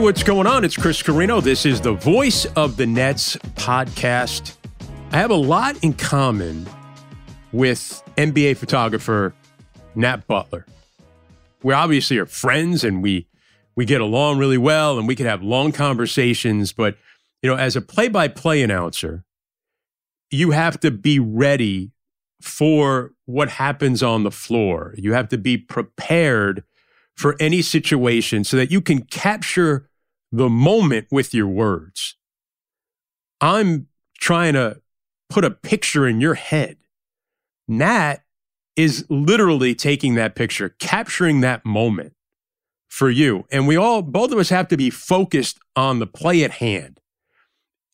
what's going on? It's Chris Carrino. This is the Voice of the Nets podcast. I have a lot in common with NBA photographer Nat Butler. We obviously are friends and we we get along really well and we can have long conversations, but you know, as a play-by-play announcer, you have to be ready for what happens on the floor. You have to be prepared for any situation so that you can capture the moment with your words. I'm trying to put a picture in your head. Nat is literally taking that picture, capturing that moment for you. And we all, both of us have to be focused on the play at hand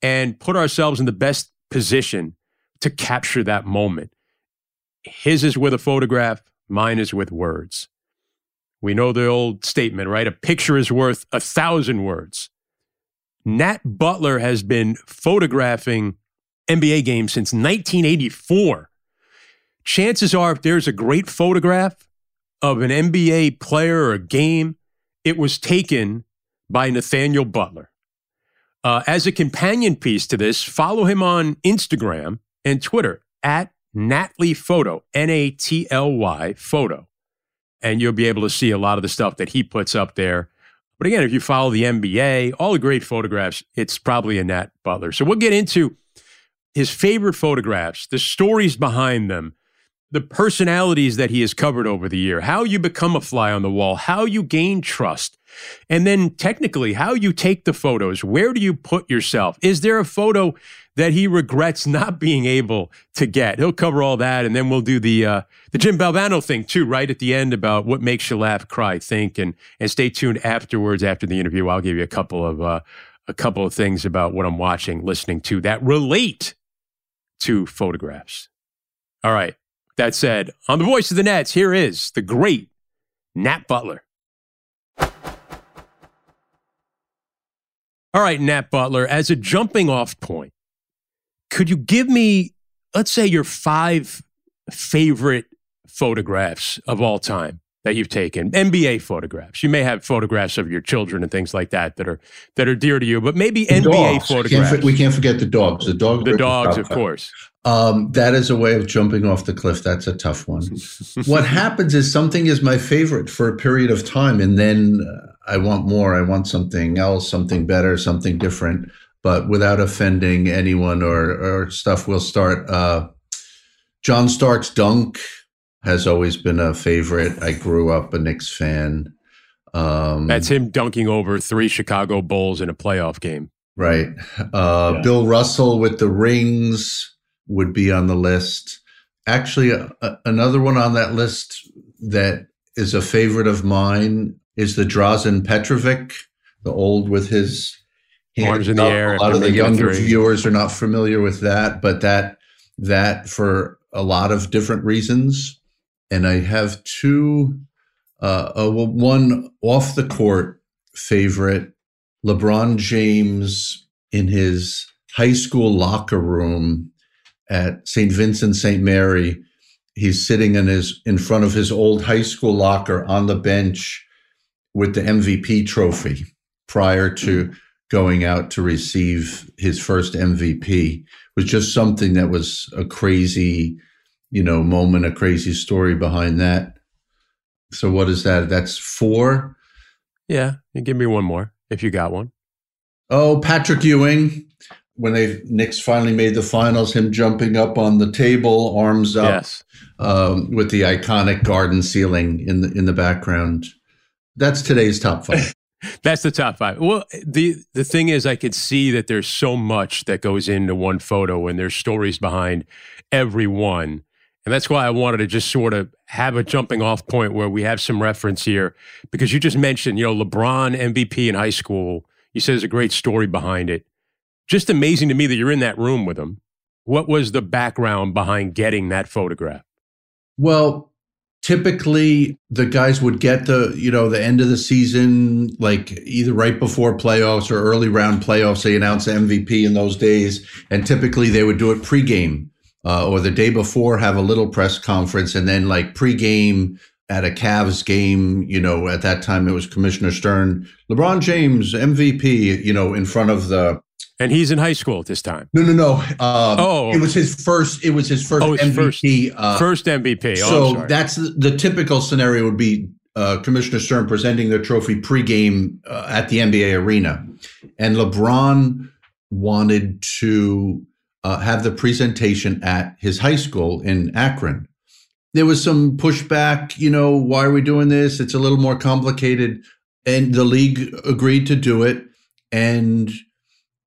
and put ourselves in the best position to capture that moment. His is with a photograph, mine is with words. We know the old statement, right? A picture is worth a thousand words. Nat Butler has been photographing NBA games since 1984. Chances are, if there's a great photograph of an NBA player or a game, it was taken by Nathaniel Butler. Uh, as a companion piece to this, follow him on Instagram and Twitter at Natly Photo, N A T L Y Photo and you'll be able to see a lot of the stuff that he puts up there. But again, if you follow the NBA, all the great photographs, it's probably Nat Butler. So we'll get into his favorite photographs, the stories behind them, the personalities that he has covered over the year, how you become a fly on the wall, how you gain trust, and then technically how you take the photos. Where do you put yourself? Is there a photo that he regrets not being able to get. He'll cover all that, and then we'll do the uh, the Jim Valvano thing too, right at the end about what makes you laugh, cry, think, and and stay tuned afterwards after the interview. I'll give you a couple of uh, a couple of things about what I'm watching, listening to that relate to photographs. All right. That said, on the voice of the Nets, here is the great Nat Butler. All right, Nat Butler, as a jumping off point, could you give me, let's say, your five favorite photographs of all time that you've taken? NBA photographs. You may have photographs of your children and things like that that are that are dear to you, but maybe the NBA dogs. photographs. Can't, we can't forget the dogs. The dogs. The dogs, of course. Um, that is a way of jumping off the cliff. That's a tough one. what happens is something is my favorite for a period of time, and then I want more. I want something else, something better, something different but without offending anyone or, or stuff, we'll start. Uh, John Starks' dunk has always been a favorite. I grew up a Knicks fan. Um, That's him dunking over three Chicago Bulls in a playoff game. Right. Uh, yeah. Bill Russell with the rings would be on the list. Actually, a, a, another one on that list that is a favorite of mine is the Drazen Petrovic, the old with his arms in the air. A lot of the younger viewers are not familiar with that, but that that for a lot of different reasons. And I have two, uh, uh, one off the court favorite, LeBron James in his high school locker room at St. Vincent St. Mary. He's sitting in his in front of his old high school locker on the bench with the MVP trophy prior to going out to receive his first MVP was just something that was a crazy, you know, moment, a crazy story behind that. So what is that? That's four. Yeah, give me one more if you got one. Oh, Patrick Ewing, when they Knicks finally made the finals, him jumping up on the table, arms up, yes. um, with the iconic garden ceiling in the in the background. That's today's top five. That's the top five. Well, the the thing is, I could see that there's so much that goes into one photo, and there's stories behind every one, and that's why I wanted to just sort of have a jumping off point where we have some reference here, because you just mentioned, you know, LeBron MVP in high school. You said there's a great story behind it. Just amazing to me that you're in that room with him. What was the background behind getting that photograph? Well, typically the guys would get the you know the end of the season like either right before playoffs or early round playoffs they announce mvp in those days and typically they would do it pregame uh, or the day before have a little press conference and then like pregame at a Cavs game, you know, at that time it was Commissioner Stern, LeBron James MVP, you know, in front of the and he's in high school at this time. No, no, no. Um, oh, it was his first. It was his first oh, his MVP. First, uh, first MVP. Oh, so that's the, the, typical scenario would be uh, Commissioner Stern presenting the trophy pregame uh, at the NBA arena, and LeBron wanted to uh, have the presentation at his high school in Akron. There was some pushback. You know, why are we doing this? It's a little more complicated, and the league agreed to do it, and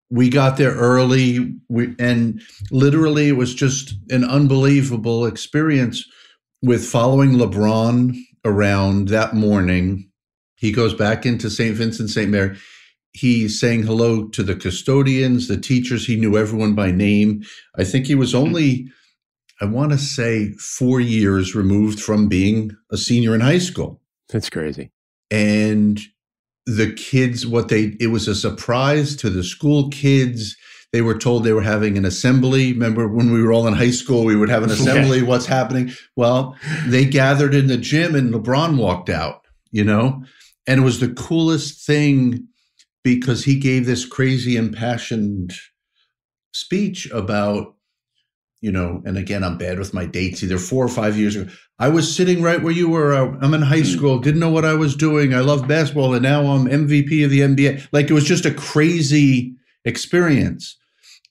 we got there early we, and literally it was just an unbelievable experience with following lebron around that morning he goes back into st vincent st mary he's saying hello to the custodians the teachers. He knew everyone by name. I think he was only i want to say four years removed from being a senior in high school. That's crazy. And the kids what they it was a surprise to the school kids. They were told they were having an assembly. Remember when we were all in high school we would have an assembly what's happening? Well they gathered in the gym and lebron walked out you know? And it was the coolest thing because he gave this crazy impassioned speech about you know, and again, I'm bad with my dates, either four or five years ago. I was sitting right where you were. I'm in high mm. school, didn't know what I was doing. I love basketball, and now I'm MVP of the NBA. Like it was just a crazy experience.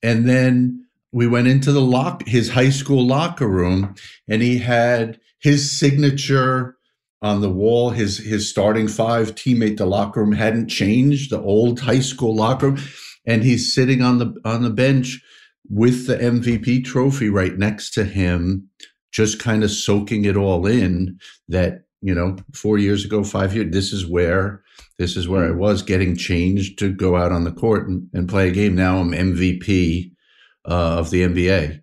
And then we went into the lock, his high school locker room, and he had his signature on the wall. His his starting five teammate, the locker room hadn't changed, the old high school locker room, and he's sitting on the on the bench with the MVP trophy right next to him, just kind of soaking it all in that, you know, four years ago, five years, this is where this is where I mm. was getting changed to go out on the court and, and play a game. Now I'm MVP uh, of the NBA.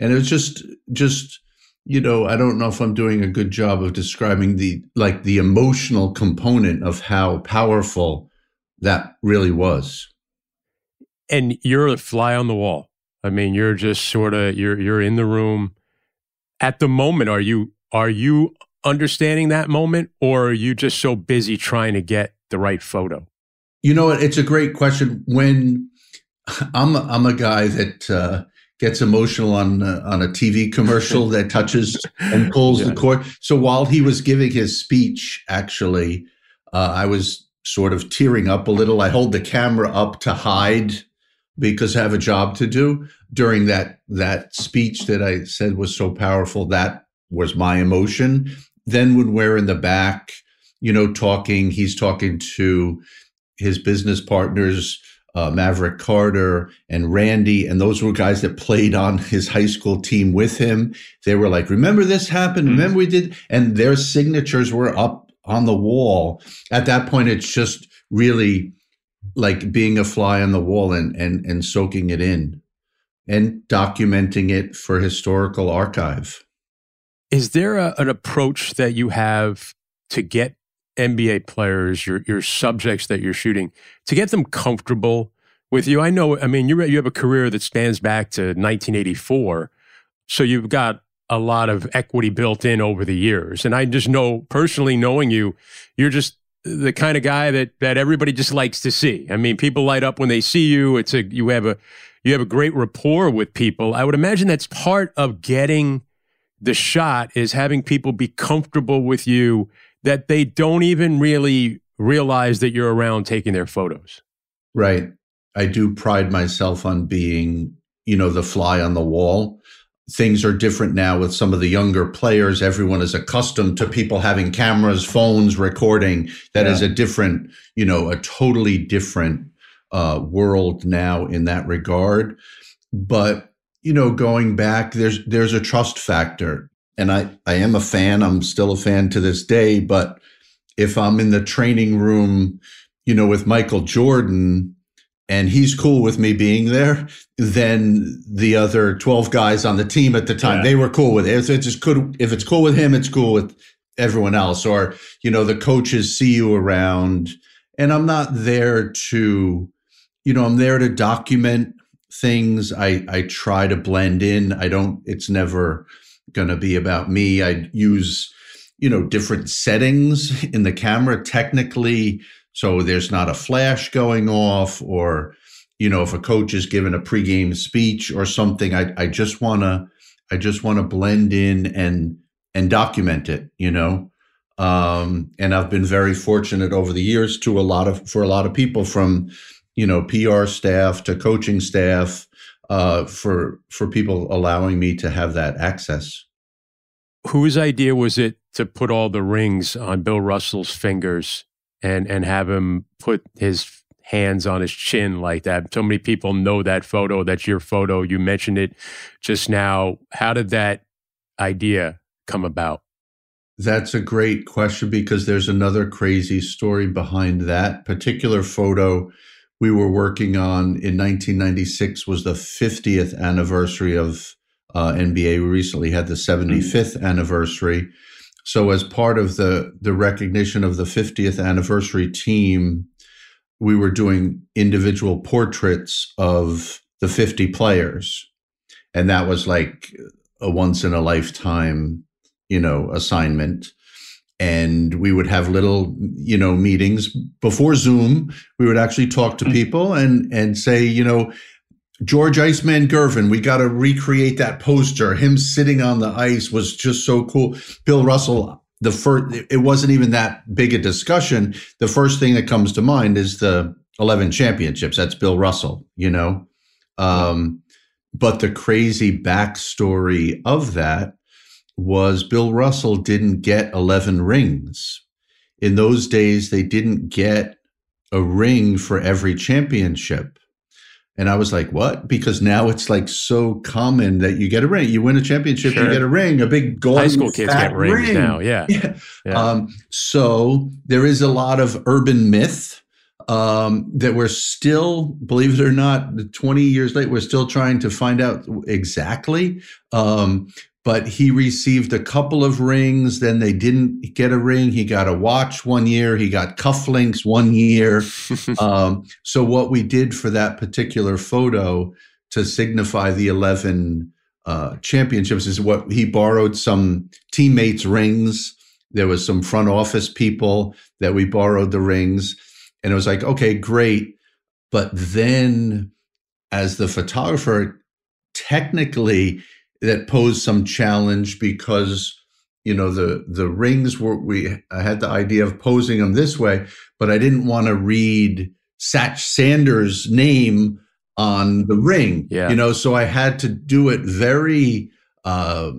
And it was just just you know, I don't know if I'm doing a good job of describing the like the emotional component of how powerful that really was. And you're a fly on the wall. I mean, you're just sort of you're you're in the room at the moment. Are you are you understanding that moment, or are you just so busy trying to get the right photo? You know, it's a great question. When I'm a, I'm a guy that uh, gets emotional on uh, on a TV commercial that touches and pulls yeah. the cord. So while he was giving his speech, actually, uh, I was sort of tearing up a little. I hold the camera up to hide because I have a job to do. During that that speech that I said was so powerful, that was my emotion. Then when we're in the back, you know, talking, he's talking to his business partners, uh, Maverick Carter and Randy, and those were guys that played on his high school team with him. They were like, "Remember this happened? Mm-hmm. Remember we did?" And their signatures were up on the wall. At that point, it's just really like being a fly on the wall and and and soaking it in and documenting it for historical archive. Is there a, an approach that you have to get NBA players, your your subjects that you're shooting, to get them comfortable with you? I know, I mean, you you have a career that spans back to 1984, so you've got a lot of equity built in over the years. And I just know personally, knowing you, you're just the kind of guy that that everybody just likes to see. I mean, people light up when they see you. It's a you have a you have a great rapport with people. I would imagine that's part of getting the shot is having people be comfortable with you that they don't even really realize that you're around taking their photos. Right. I do pride myself on being, you know, the fly on the wall things are different now with some of the younger players. Everyone is accustomed to people having cameras, phones, recording. That yeah. is a different, you know, a totally different uh, world now in that regard. But you know, going back, there's there's a trust factor, and I I am a fan. I'm still a fan to this day. But if I'm in the training room, you know, with Michael Jordan and he's cool with me being there, then the other 12 guys on the team at the time, yeah. they were cool with it. If it's, cool, if it's cool with him, it's cool with everyone else. Or, you know, the coaches see you around. And I'm not there to, you know, I'm there to document things. I, I try to blend in. I don't, it's never going to be about me. I use, you know, different settings in the camera technically. So there's not a flash going off or, you know, if a coach is giving a pregame speech or something, I, I just want to, I just want to blend in and, and document it, you know? Um, and I've been very fortunate over the years to a lot of, for a lot of people from, you know, PR staff to coaching staff, uh, for, for people allowing me to have that access. Whose idea was it to put all the rings on Bill Russell's fingers and and have him put his hands on his chin like that. So many people know that photo. That's your photo. You mentioned it just now. How did that idea come about? That's a great question because there's another crazy story behind that particular photo we were working on in 1996 was the 50th anniversary of uh, NBA. We recently had the 75th mm-hmm. anniversary. So, as part of the the recognition of the 50th anniversary team, we were doing individual portraits of the 50 players, and that was like a once in a lifetime, you know, assignment. And we would have little, you know, meetings before Zoom. We would actually talk to mm. people and and say, you know, George Iceman Gervin, we got to recreate that poster. Him sitting on the ice was just so cool. Bill Russell, the first, it wasn't even that big a discussion. The first thing that comes to mind is the 11 championships. That's Bill Russell, you know? Um, but the crazy backstory of that was Bill Russell didn't get 11 rings. In those days, they didn't get a ring for every championship. And I was like, what? Because now it's like so common that you get a ring. You win a championship, sure. you get a ring, a big gold. High school kids get rings ring. now. Yeah. yeah. yeah. Um, so there is a lot of urban myth um, that we're still, believe it or not, 20 years late, we're still trying to find out exactly. Um, but he received a couple of rings. Then they didn't get a ring. He got a watch one year. He got cufflinks one year. um, so what we did for that particular photo to signify the 11 uh, championships is what he borrowed some teammates' rings. There was some front office people that we borrowed the rings. And it was like, okay, great. But then as the photographer, technically, that posed some challenge because you know the the rings were we I had the idea of posing them this way, but I didn't want to read Satch Sanders' name on the ring. Yeah. You know, so I had to do it very uh,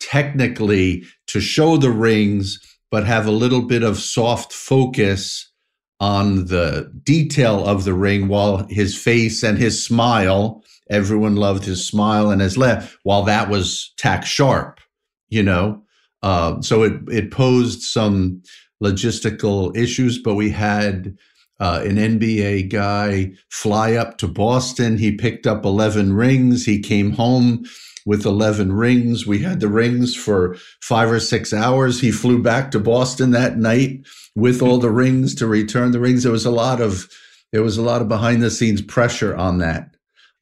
technically to show the rings, but have a little bit of soft focus on the detail of the ring while his face and his smile Everyone loved his smile and his laugh, while that was tack sharp, you know. Uh, so it it posed some logistical issues, but we had uh, an NBA guy fly up to Boston. He picked up 11 rings. He came home with 11 rings. We had the rings for five or six hours. He flew back to Boston that night with all the rings to return the rings. There was a lot of there was a lot of behind the scenes pressure on that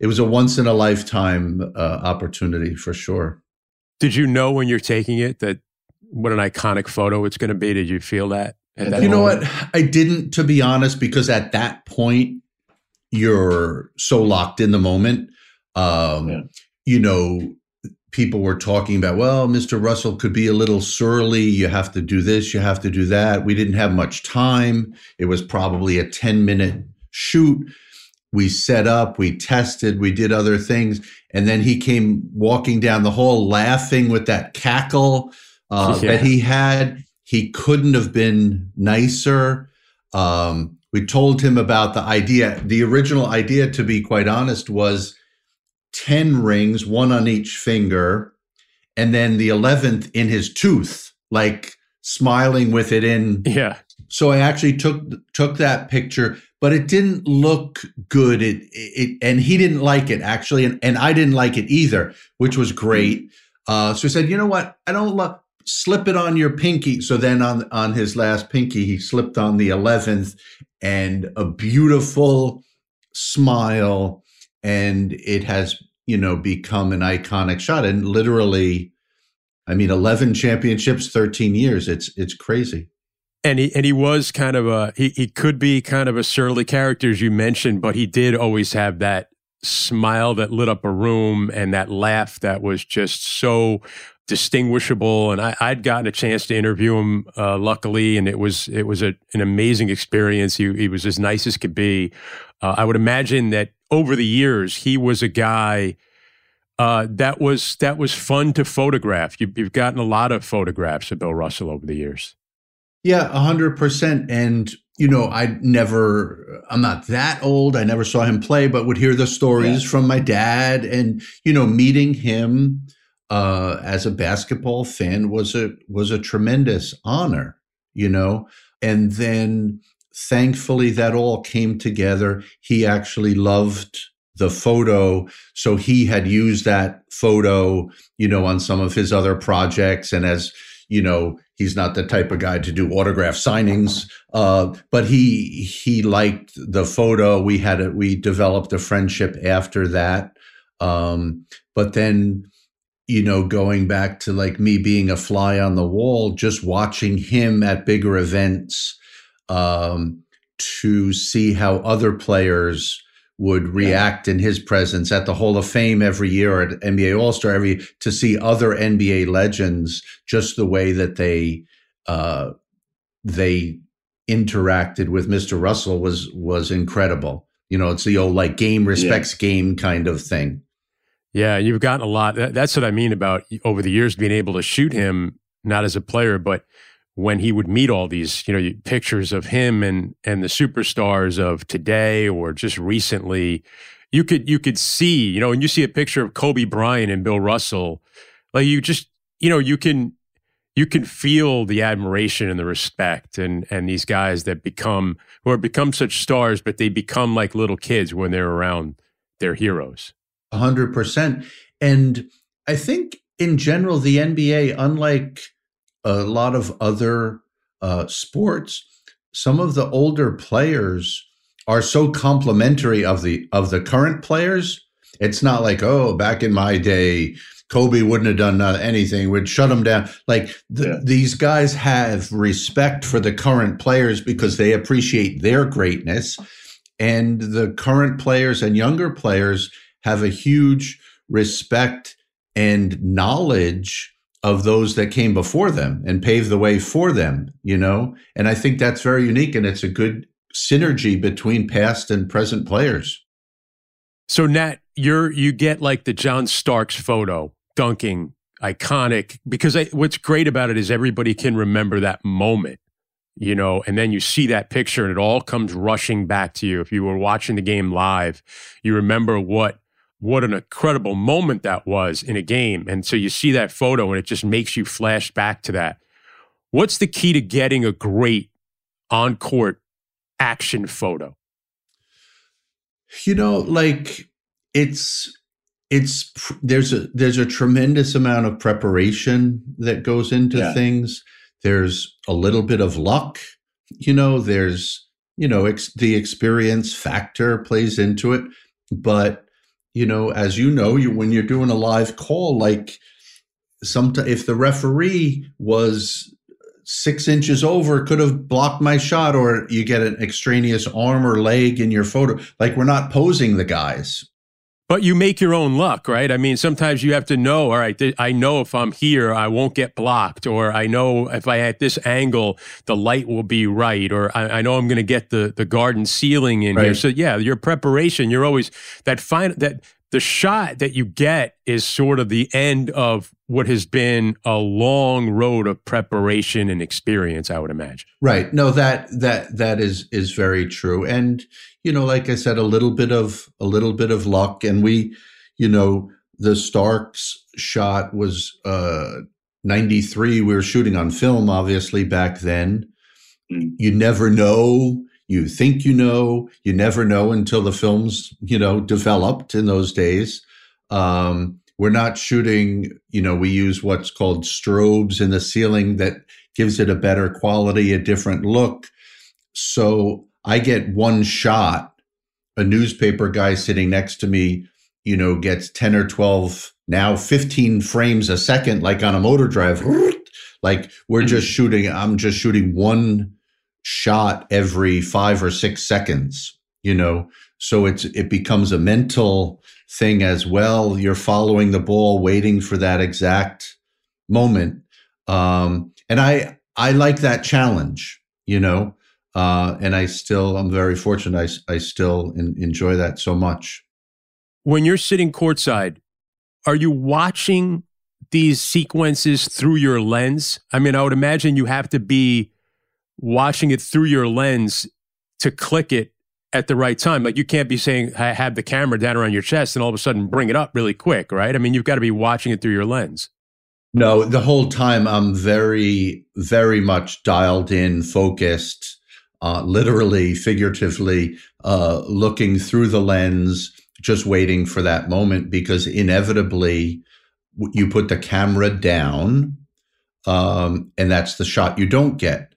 it was a once in a lifetime uh, opportunity for sure. Did you know when you're taking it that what an iconic photo it's going to be? Did you feel that? that you moment? know what? I didn't, to be honest, because at that point you're so locked in the moment. Um, yeah. You know, people were talking about, well, Mr. Russell could be a little surly. You have to do this, you have to do that. We didn't have much time. It was probably a 10 minute shoot we set up, we tested, we did other things. And then he came walking down the hall laughing with that cackle uh, yeah. that he had. He couldn't have been nicer. Um, we told him about the idea. The original idea, to be quite honest, was 10 rings, one on each finger, and then the 11th in his tooth, like smiling with it in. Yeah. So I actually took took that picture, but it didn't look good. It, it and he didn't like it actually, and, and I didn't like it either, which was great. Uh, so he said, you know what? I don't love slip it on your pinky. So then on on his last pinky, he slipped on the eleventh, and a beautiful smile, and it has you know become an iconic shot. And literally, I mean, 11 championships, 13 years. It's it's crazy. And he and he was kind of a he he could be kind of a surly character as you mentioned, but he did always have that smile that lit up a room and that laugh that was just so distinguishable. And I, would gotten a chance to interview him, uh, luckily, and it was it was a, an amazing experience. He, he was as nice as could be. Uh, I would imagine that over the years, he was a guy uh, that was that was fun to photograph. You, you've gotten a lot of photographs of Bill Russell over the years. Yeah, hundred percent. And you know, I never, I'm not that old. I never saw him play, but would hear the stories yeah. from my dad, and you know, meeting him uh, as a basketball fan was a was a tremendous honor. You know, and then thankfully that all came together. He actually loved the photo. So he had used that photo, you know, on some of his other projects. And as, you know, he's not the type of guy to do autograph signings, uh, but he he liked the photo. We had we developed a friendship after that. Um, but then, you know, going back to like me being a fly on the wall, just watching him at bigger events um, to see how other players would react in his presence at the Hall of Fame every year at NBA All Star every to see other NBA legends just the way that they uh, they interacted with Mr. Russell was was incredible. You know, it's the old like game respects yeah. game kind of thing. Yeah, you've gotten a lot. That's what I mean about over the years being able to shoot him not as a player, but when he would meet all these, you know, pictures of him and and the superstars of today or just recently, you could you could see, you know, when you see a picture of Kobe Bryant and Bill Russell, like you just, you know, you can you can feel the admiration and the respect and and these guys that become who are become such stars, but they become like little kids when they're around their heroes. Hundred percent. And I think in general, the NBA, unlike a lot of other uh, sports, some of the older players are so complimentary of the of the current players. It's not like oh, back in my day, Kobe wouldn't have done anything. Would shut them down. Like the, yeah. these guys have respect for the current players because they appreciate their greatness, and the current players and younger players have a huge respect and knowledge of those that came before them and paved the way for them, you know? And I think that's very unique and it's a good synergy between past and present players. So Nat, you're you get like the John Starks photo, dunking, iconic because I, what's great about it is everybody can remember that moment. You know, and then you see that picture and it all comes rushing back to you. If you were watching the game live, you remember what what an incredible moment that was in a game. And so you see that photo and it just makes you flash back to that. What's the key to getting a great on court action photo? You know, like it's it's there's a there's a tremendous amount of preparation that goes into yeah. things. There's a little bit of luck, you know, there's you know, ex- the experience factor plays into it, but you know, as you know, you when you're doing a live call, like sometimes if the referee was six inches over, could have blocked my shot, or you get an extraneous arm or leg in your photo. Like we're not posing the guys. But you make your own luck, right? I mean, sometimes you have to know, all right, th- I know if I'm here, I won't get blocked, or I know if I at this angle, the light will be right, or I, I know I'm going to get the, the garden ceiling in right. here. So yeah, your preparation, you're always that final, that the shot that you get is sort of the end of what has been a long road of preparation and experience i would imagine right no that that that is is very true and you know like i said a little bit of a little bit of luck. And we you know the starks shot was uh 93 we were shooting on film obviously back then. Mm. you never know. You think you know. You never know until the film's you know developed in those days. Um, we're not shooting you know we use what's called strobes in the ceiling that gives it a better quality a different look. So i get one shot a newspaper guy sitting next to me you know gets 10 or 12 now 15 frames a second, like on a motor drive. Like we're just shooting, I'm just shooting one shot every five or six seconds, you know? So it's, it becomes a mental thing as well. You're following the ball, waiting for that exact moment. Um, and I, I like that challenge, you know? Uh, and I still, I'm very fortunate. I, I still in, enjoy that so much. When you're sitting courtside, are you watching these sequences through your lens? I mean, I would imagine you have to be watching it through your lens to click it at the right time. Like you can't be saying, I have the camera down around your chest and all of a sudden bring it up really quick, right? I mean, you've got to be watching it through your lens. No, the whole time I'm very, very much dialed in, focused, uh, literally, figuratively, uh, looking through the lens, just waiting for that moment because inevitably you put the camera down um, and that's the shot you don't get.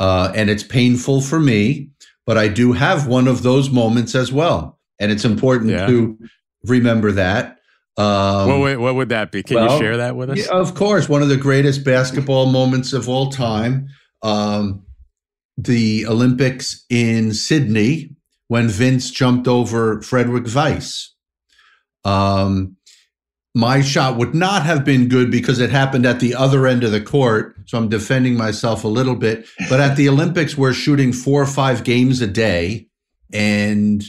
Uh, and it's painful for me, but I do have one of those moments as well. And it's important yeah. to remember that. Um, what, would, what would that be? Can well, you share that with us? Yeah, of course. One of the greatest basketball moments of all time. Um, the Olympics in Sydney when Vince jumped over Frédéric Weis. Um, my shot would not have been good because it happened at the other end of the court. So I'm defending myself a little bit. But at the Olympics, we're shooting four or five games a day. And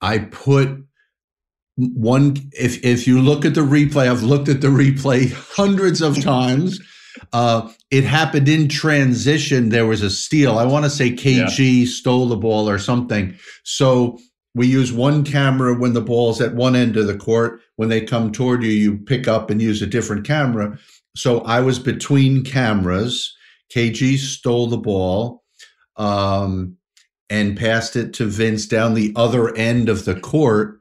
I put one, if, if you look at the replay, I've looked at the replay hundreds of times. Uh, it happened in transition. There was a steal. I want to say KG yeah. stole the ball or something. So we use one camera when the ball's at one end of the court. When they come toward you, you pick up and use a different camera. So I was between cameras. KG stole the ball um, and passed it to Vince down the other end of the court.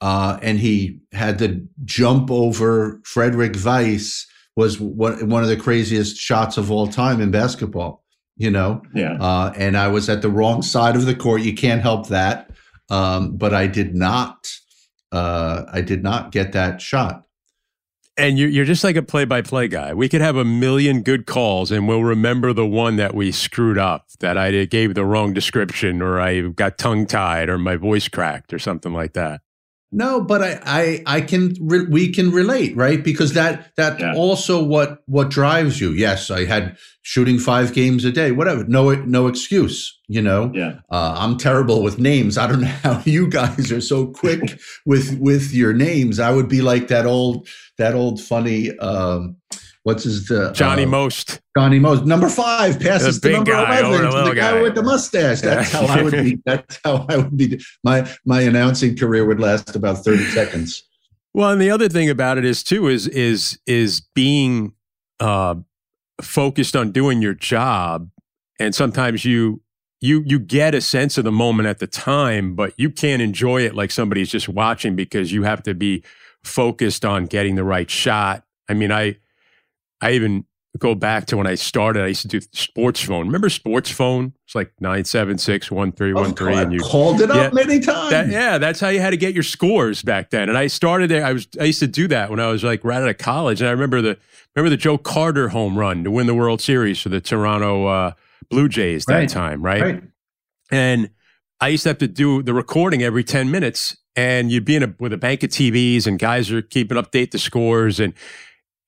Uh, and he had to jump over Frédéric Weis was one, one of the craziest shots of all time in basketball, you know? Yeah. Uh, and I was at the wrong side of the court. You can't help that. Um, but I did not, uh, I did not get that shot. And you're, you're just like a play by play guy. We could have a million good calls and we'll remember the one that we screwed up, that I gave the wrong description or I got tongue tied or my voice cracked or something like that. No, but I, I, I can, re- we can relate, right? Because that, that yeah. also what, what drives you. Yes, I had shooting five games a day, whatever. No, no excuse, you know? Yeah. Uh, I'm terrible with names. I don't know how you guys are so quick with, with your names. I would be like that old, that old funny, um, what's his uh, Johnny uh, Most. Johnny Most. Number five passes the, the number eleven to the guy, guy, with the mustache. That's how I would be. That's how I would be. My my announcing career would last about thirty seconds. Well, and the other thing about it is too is is is being uh, focused on doing your job, and sometimes you you you get a sense of the moment at the time, but you can't enjoy it like somebody's just watching because you have to be focused on getting the right shot. I mean, I I even go back to when I started. I used to do sports phone. Remember sports phone? It's like nine seven six one three one three, and you called it up many times. That, yeah, that's how you had to get your scores back then. And I started there. I was I used to do that when I was like right out of college. And I remember the remember the Joe Carter home run to win the World Series for the Toronto uh, Blue Jays that right. time, right? right? And I used to have to do the recording every ten minutes. And you'd be in a, with a bank of TVs, and guys are keeping update the scores, and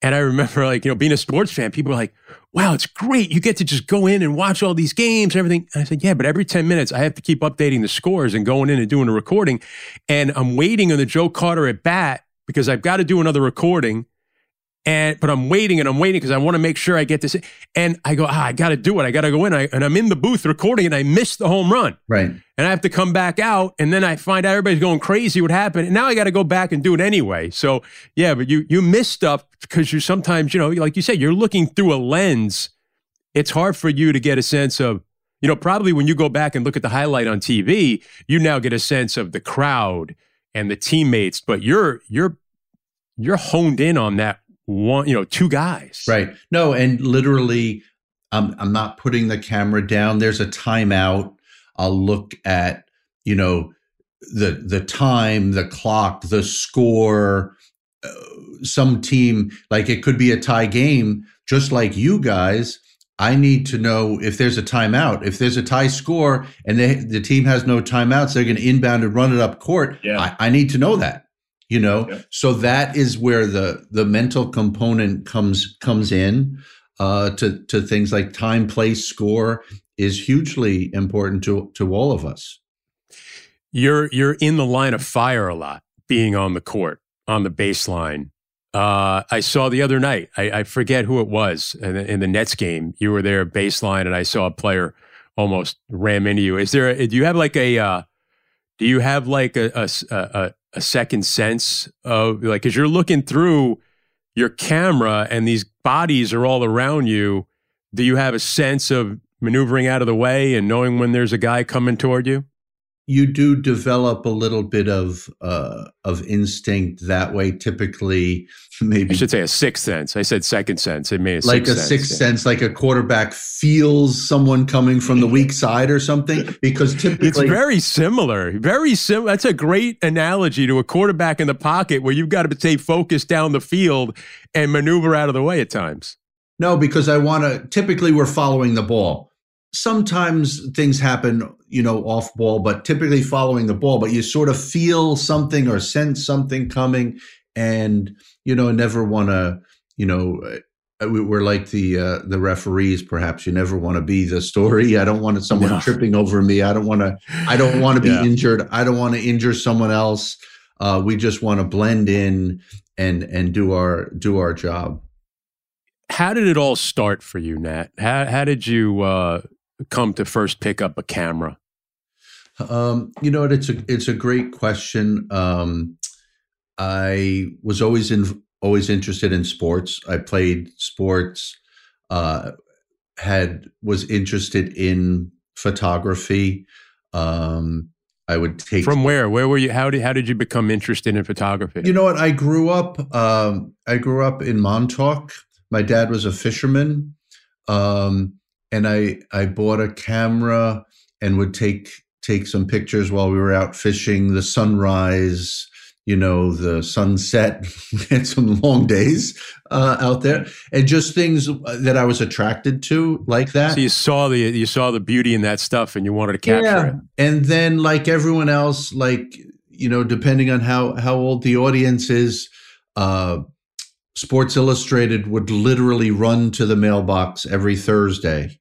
and I remember, like, you know, being a sports fan, people were like, wow, it's great. You get to just go in and watch all these games and everything. And I said, yeah, but every 10 minutes, I have to keep updating the scores and going in and doing a recording. And I'm waiting on the Joe Carter at bat because I've got to do another recording. And but I'm waiting and I'm waiting because I want to make sure I get this. And I go, ah, I got to do it. I got to go in. I, and I'm in the booth recording, and I miss the home run. Right. And I have to come back out, and then I find out everybody's going crazy. What happened? And now I got to go back and do it anyway. So yeah, but you you miss stuff because you sometimes you know, like you said, you're looking through a lens. It's hard for you to get a sense of you know, probably when you go back and look at the highlight on TV, you now get a sense of the crowd and the teammates, but you're you're you're honed in on that one, you know, two guys. Right. No, and literally, I'm I'm not putting the camera down. There's a timeout. I'll look at, you know, the the time, the clock, the score, uh, some team like it could be a tie game, just like you guys. I need to know if there's a timeout. If there's a tie score and they, the team has no timeouts, they're going to inbound and run it up court. Yeah. I, I need to know that you know Yep. so that is where the the mental component comes comes in uh to to things like time place score is hugely important to to all of us You're you're in the line of fire a lot, being on the court, on the baseline. Uh, I saw the other night. I, I forget who it was in the, in the Nets game. You were there baseline, and I saw a player almost ram into you. Is there? A, do you have like a? Uh, do you have like a a, a- a- second sense of like because you're looking through your camera and these bodies are all around you? Do you have a sense of maneuvering out of the way and knowing when there's a guy coming toward you? You do develop a little bit of uh of instinct that way typically maybe I should say a sixth sense. I said second sense. It may a like sixth a sense. sixth yeah. sense like a quarterback feels someone coming from the weak side or something because typically, It's very similar. Very similar. That's a great analogy to a quarterback in the pocket where you've got to stay focused down the field and maneuver out of the way at times. No, because I want to. Typically, we're following the ball. Sometimes things happen, you know, off ball, but typically following the ball. But you sort of feel something or sense something coming, and you know, never want to, you know, uh, we- we're like the uh, the referees. Perhaps you never want to be the story. I don't want someone No. tripping over me. I don't want to. I don't want to be Yeah. injured. I don't want to injure someone else. Uh, we just want to blend in and and do our do our job. How did it all start for you, Nat? How, how did you uh, come to first pick up a camera? Um, you know what? It's a it's a great question. Um, I was always in always interested in sports. I played sports. Uh, had was interested in photography. Um, I would take From where? Where were you? How did, how did you become interested in photography? You know what? I grew up. Um, I grew up in Montauk. My dad was a fisherman, um, and I I bought a camera and would take take some pictures while we were out fishing. The sunrise, you know, the sunset. We had some long days uh, out there, and just things that I was attracted to, like that. so you saw the you saw the beauty in that stuff and you wanted to capture it. And then, like everyone else, like you know, depending on how how old the audience is, uh, Sports Illustrated would literally run to the mailbox every Thursday,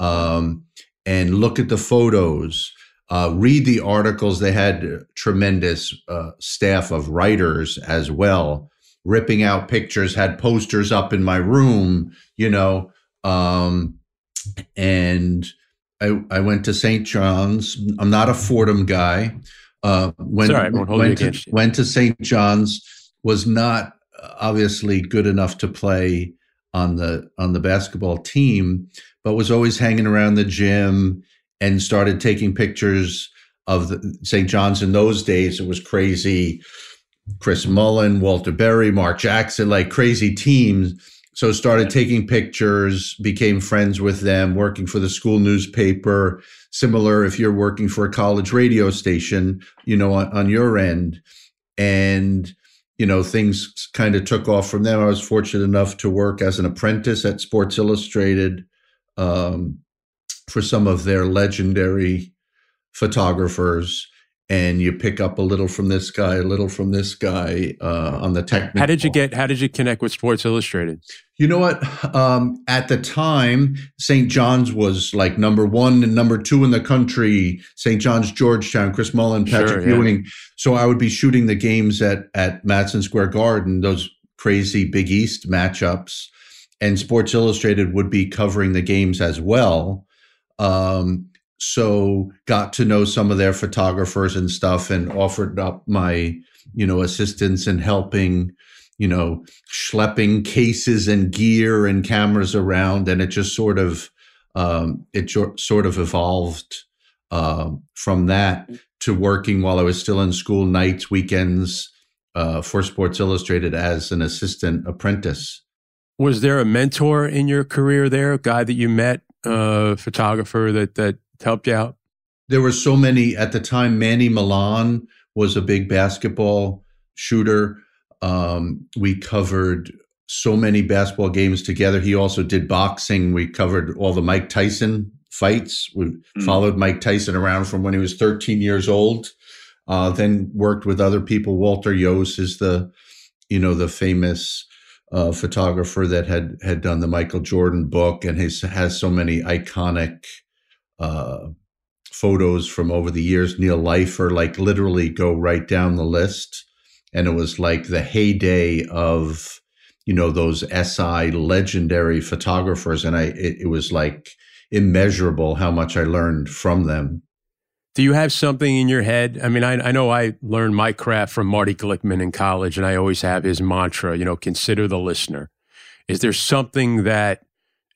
um, and look at the photos, uh, read the articles. They had tremendous uh, staff of writers as well, ripping out pictures. Had posters up in my room, you know. Um, and I, I went to St. John's. I'm not a Fordham guy. Uh, went, It's all right, won't hold you went, to, went to St. John's. Was not obviously good enough to play on the on the basketball team, but was always hanging around the gym and started taking pictures of the St. John's in those days. It was crazy. Chris Mullin, Walter Berry, Mark Jackson, like crazy teams. So started taking pictures, became friends with them, working for the school newspaper. Similar if you're working for a college radio station, you know, on, on your end. And, you know, things kind of took off from there. I was fortunate enough to work as an apprentice at Sports Illustrated um, for some of their legendary photographers. And you pick up a little from this guy, a little from this guy uh, on the technical. How did you get? How did you connect with Sports Illustrated? You know what? Um, at the time, St. John's was like number one and number two in the country. St. John's, Georgetown, Chris Mullin, Patrick Sure, yeah. Ewing. So I would be shooting the games at at Madison Square Garden, those crazy Big East matchups, and Sports Illustrated would be covering the games as well. Um, so got to know some of their photographers and stuff, and offered up my you know assistance and helping you know, schlepping cases and gear and cameras around, and it just sort of um, it jo- sort of evolved um from that to working while I was still in school, nights, weekends uh, for Sports Illustrated as an assistant apprentice. Was there a mentor in your career there? A guy that you met, uh, photographer that that helped you out? There were so many at the time. Manny Millan was a big basketball shooter. Um, we covered so many basketball games together. He also did boxing. We covered all the Mike Tyson fights. We mm. followed Mike Tyson around from when he was 13 years old. Uh, then worked with other people. Walter Iooss is the, you know, the famous uh, photographer that had had done the Michael Jordan book and has has so many iconic uh, photos from over the years. Neil Leifer, like literally go right down the list, and it was like the heyday of you know those SI legendary photographers, and I it, it was like immeasurable how much I learned from them. Do you have something in your head? I mean, I, I know I learned my craft from Marty Glickman in college, and I always have his mantra, you know, consider the listener. Is there something that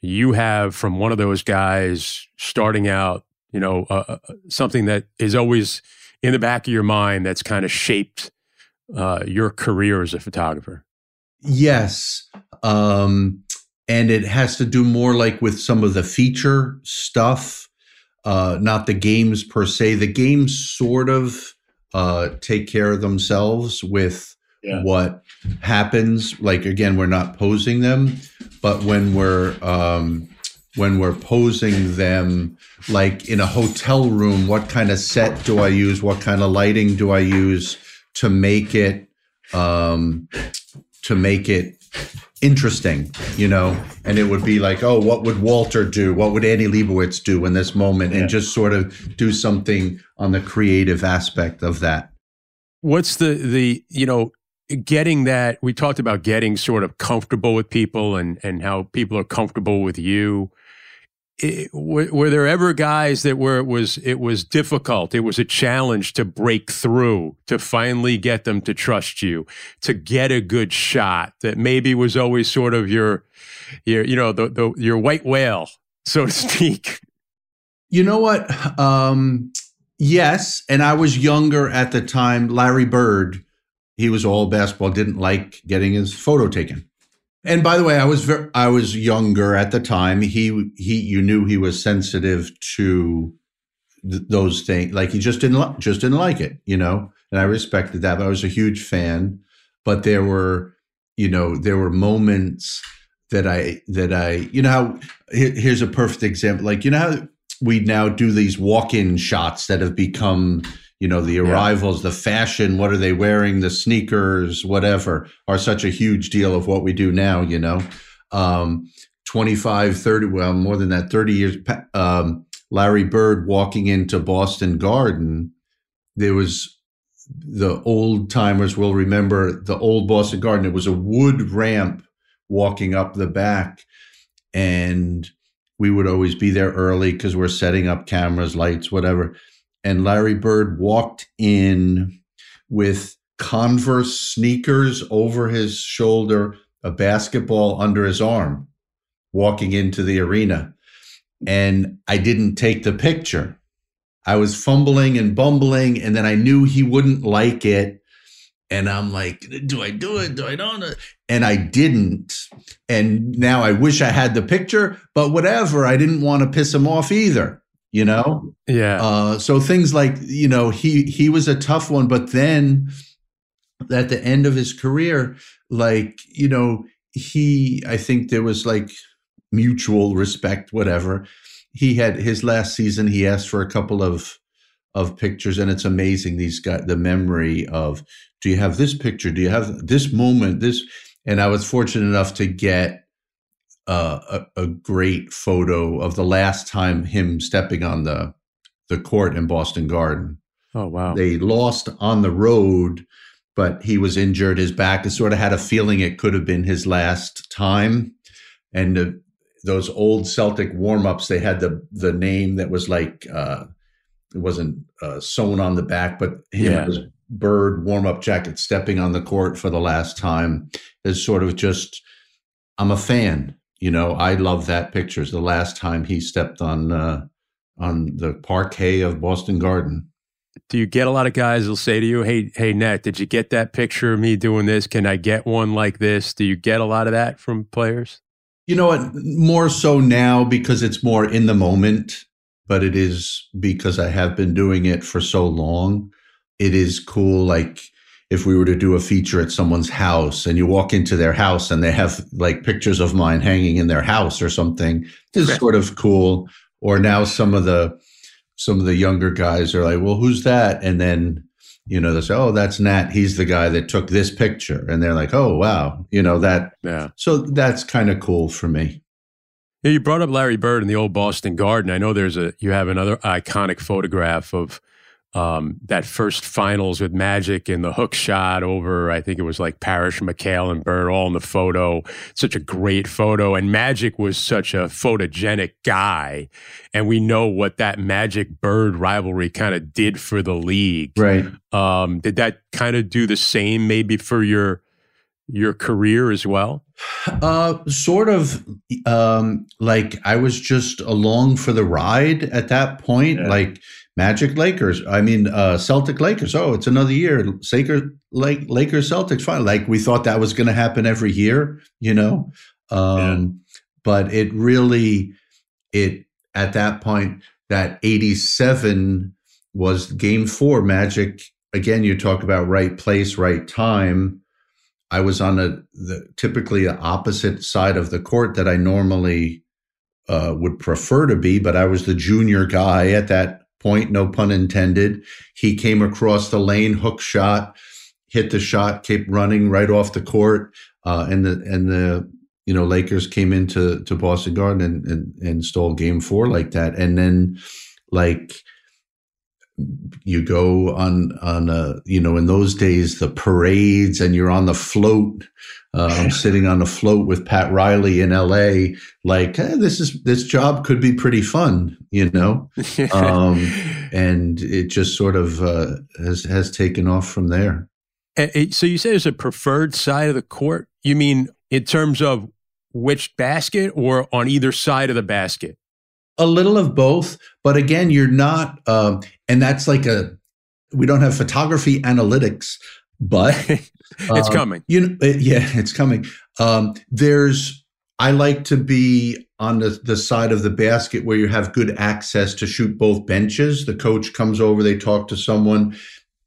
you have from one of those guys starting out, you know, uh, uh, something that is always in the back of your mind that's kind of shaped uh, your career as a photographer? Yes. Um, and it has to do more like with some of the feature stuff uh, not the games per se. The games sort of uh, take care of themselves with yeah. what happens. Like again, we're not posing them, but when we're um, when we're posing them, like in a hotel room, what kind of set do I use? What kind of lighting do I use to make it um, to make it interesting, you know, and it would be like, oh, what would Walter do? What would Annie Leibovitz do in this moment? Yeah. And just sort of do something on the creative aspect of that. What's the the you know getting that we talked about getting sort of comfortable with people and and how people are comfortable with you it, were, were, there ever guys that where it was it was difficult it was a challenge to break through to finally get them to trust you to get a good shot that maybe was always sort of your your you know the, the your white whale so to speak? You know what? Um yes and i was younger at the time. Larry bird he was all basketball didn't like getting his photo taken and by the way, I was very, I was younger at the time. He he you knew he was sensitive to th- those things. Like he just didn't li- just didn't like it, you know. And I respected that. I was a huge fan, but there were you know there were moments that I that I you know how here, here's a perfect example. Like you know how we now do these walk-in shots that have become you know the arrivals yeah. the fashion what are they wearing the sneakers whatever are such a huge deal of what we do now you know? Um 25 30 well more than that 30 years um, larry bird walking into boston garden there was the old timers will remember the old boston garden. It was a wood ramp walking up the back and we would always be there early because we're setting up cameras lights whatever and Larry Bird walked in with Converse sneakers over his shoulder, a basketball under his arm, walking into the arena. And I didn't take the picture. I was fumbling and bumbling, and then I knew he wouldn't like it. And I'm like, do I do it? Do I don't? And I didn't. And now I wish I had the picture, but whatever. I didn't want to piss him off either you know? Yeah. Uh, so things like you know he he was a tough one but then at the end of his career like you know he i think there was like mutual respect whatever. He had his last season he asked for a couple of of pictures and it's amazing these got the memory of do you have this picture? Do you have this moment this? And i was fortunate enough to get uh, a, a, great photo of the last time him stepping on the the court in Boston Garden. Oh wow! They lost on the road, but he was injured. His back. I sort of had a feeling it could have been his last time. And uh, those old Celtic warm ups, they had the the name that was like uh, it wasn't uh, sewn on the back, but him yeah. was bird warm up jacket stepping on the court for the last time is sort of just. I'm a fan you know, I love that picture. It's the last time he stepped on uh, on the parquet of Boston Garden. Do you get a lot of guys who'll say to you, "Hey, hey, Nat, did you get that picture of me doing this? Can I get one like this?" Do you get a lot of that from players? You know what? More so now because it's more in the moment, but it is because I have been doing it for so long. It is cool. Like if we were to do a feature at someone's house and you walk into their house and they have like pictures of mine hanging in their house or something is right. sort of cool. Or now some of the some of the younger guys are like, well, who's that? And then you know, they say, oh, that's Nat. He's the guy that took this picture. And they're like, oh, wow. You know, that. Yeah. So that's kind of cool for me. Yeah, you brought up Larry Bird in the old Boston Garden. I know there's a, you have another iconic photograph of um, that first finals with Magic and the hook shot over, I think it was like Parrish, McHale, and Bird all in the photo. Such a great photo. And Magic was such a photogenic guy. And we know what that Magic Bird rivalry kind of did for the league. Right. Um, did that kind of do the same maybe for your your career as well? Uh, sort of. Um, like I was just along for the ride at that point. Yeah. Like Magic Lakers. I mean, uh, Celtic Lakers. Oh, it's another year. Lakers, Lake, Lakers Celtics. Fine. Like we thought that was going to happen every year, you know. Um, yeah. But it really, it at that point, that '87 was Game Four. Magic again. You talk about right place, right time. I was on a the typically the opposite side of the court that I normally uh, would prefer to be, but I was the junior guy at that point, no pun intended. He came across the lane, hook shot, hit the shot, kept running right off the court, uh, and the and the you know Lakers came into to Boston Garden and, and and stole Game Four like that, and then like you go on on a you know in those days the parades and you're on the float I'm sitting on a float with Pat Riley in L.A. Like eh, this is this job could be pretty fun, you know, um, and it just sort of uh, has has taken off from there. So you say it's a preferred side of the court. You mean in terms of which basket, or on either side of the basket? A little of both, but again, you're not, um, and that's like a. We don't have photography analytics, but it's um, coming. You know, yeah, it's coming. Um, there's. I like to be on the, the side of the basket where you have good access to shoot both benches. The coach comes over, they talk to someone.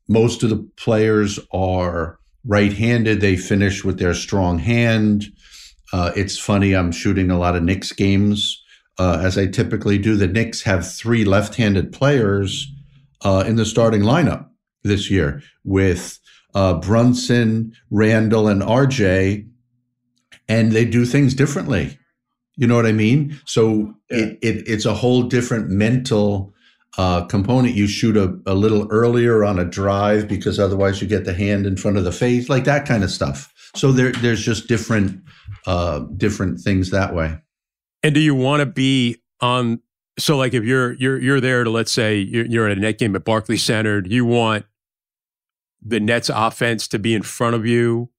Most of the players are right-handed. They finish with their strong hand. Uh, it's funny. I'm shooting a lot of Knicks games, uh, as I typically do. The Knicks have three left-handed players uh, in the starting lineup this year, with uh, Brunson, Randle, and RJ, and they do things differently. You know what I mean? So yeah. it, it, it's a whole different mental uh, component. You shoot a, a little earlier on a drive because otherwise you get the hand in front of the face, like that kind of stuff. So there, there's just different uh, different things that way. And do you want to be on? So like if you're you're you're there to let's say you're, you're at a net game at Barclays Center, do you want the Nets offense to be in front of you?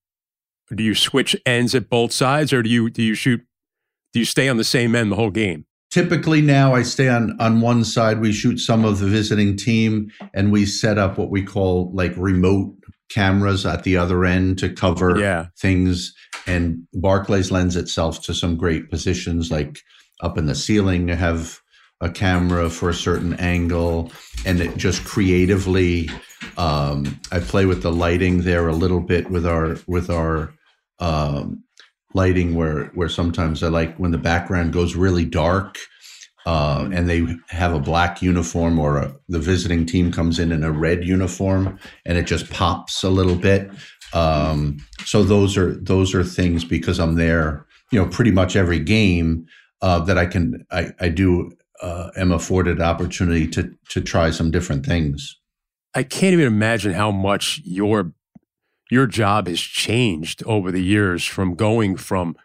Do you switch ends at both sides, or do you do you shoot? Do you stay on the same end the whole game? Typically, now I stay on on one side. We shoot some of the visiting team, and we set up what we call like remote cameras at the other end to cover yeah. things. And Barclays lends itself to some great positions, like up in the ceiling have a camera for a certain angle, and it just creatively um, I play with the lighting there a little bit with our with our um, lighting where where sometimes I like when the background goes really dark uh, and they have a black uniform or a, the visiting team comes in in a red uniform and it just pops a little bit. Um, so those are those are things because I'm there, you know, pretty much every game uh, that I can I, I do uh, am afforded opportunity to to try some different things. I can't even imagine how much your your job has changed over the years from going from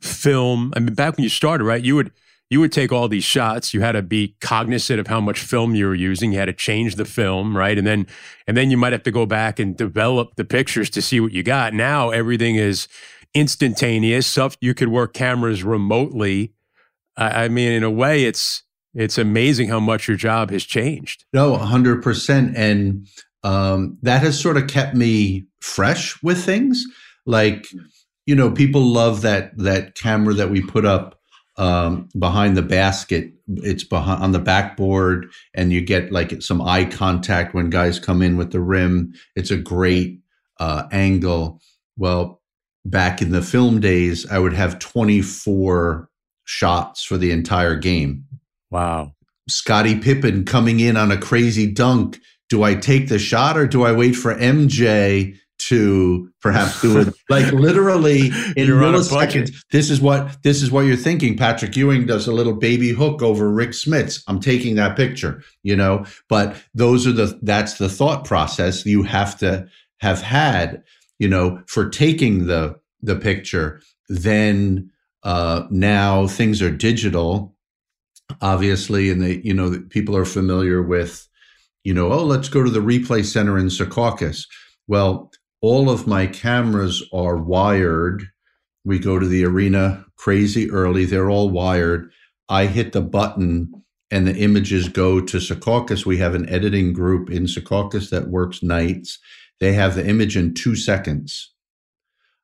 film. I mean, back when you started, right? You would you would take all these shots. You had to be cognizant of how much film you were using. You had to change the film, right? And then and then you might have to go back and develop the pictures to see what you got. Now everything is instantaneous. Stuff you could work cameras remotely. I, I mean, in a way, it's it's amazing how much your job has changed. No, 100%. And um, that has sort of kept me fresh with things. Like, you know, people love that that camera that we put up um, behind the basket. It's behind on the backboard, and you get like some eye contact when guys come in with the rim. It's a great uh, angle. Well, back in the film days, I would have 24 shots for the entire game. Wow. Scottie Pippen coming in on a crazy dunk. Do I take the shot or do I wait for MJ to perhaps do it like literally in a milliseconds. This is what this is what you're thinking. Patrick Ewing does a little baby hook over Rick Smits. I'm taking that picture, you know. But those are the that's the thought process you have to have had, you know, for taking the the picture. Then uh, now things are digital, obviously, and they you know people are familiar with, you know, oh let's go to the replay center in Secaucus. Well, all of my cameras are wired. We go to the arena crazy early. They're all wired. I hit the button and the images go to Secaucus. We have an editing group in Secaucus that works nights. They have the image in two seconds.